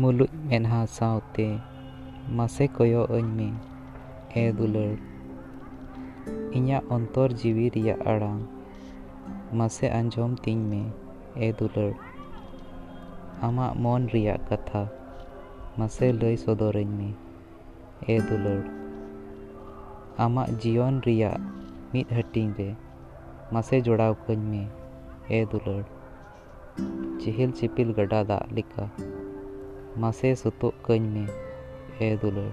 ᱢᱩᱞᱩᱡ ᱢᱮᱫᱦᱟ ᱥᱟᱶᱛᱮ ᱢᱟᱥᱮ ᱠᱚᱭᱚᱜ ᱟᱹᱧ ᱢᱮ ᱮ ᱫᱩᱞᱟᱹᱲ ᱤᱧᱟᱹᱜ ᱚᱱᱛᱚᱨ ᱡᱤᱣᱤ ᱨᱮᱭᱟᱜ ᱟᱲᱟᱝ ᱢᱟᱥᱮ ᱟᱸᱡᱚᱢ ᱛᱤᱧ ᱢᱮ ᱮ ᱫᱩᱞᱟᱹᱲ ᱟᱢᱟᱜ ᱢᱚᱱ ᱨᱮᱭᱟᱜ ᱠᱟᱛᱷᱟ ᱢᱟᱥᱮ ᱞᱟᱹᱭ ᱥᱚᱫᱚᱨᱟᱹᱧ ᱢᱮ ᱮ ᱫᱩᱞᱟᱹᱲ ᱟᱢᱟᱜ ᱡᱤᱭᱚᱱ ᱨᱮᱭᱟᱜ ᱢᱤᱫ ᱦᱟᱹᱴᱤᱧ ᱨᱮ ᱢᱟᱥᱮ ᱡᱚᱲᱟᱣ ᱠᱟᱹᱧ ᱢᱮ ᱮ ᱫᱩᱞᱟᱹᱲ ᱪᱮᱦᱮᱞ ᱪᱮᱯᱮᱞ ᱜᱟᱰᱟ ᱫᱟᱜ ᱞᱮᱠᱟ ᱢᱟᱥᱮ ᱥᱩᱛᱩᱜ ᱠᱟᱹᱧ ᱢᱮ ᱮ ᱫᱩᱞᱟᱹᱲ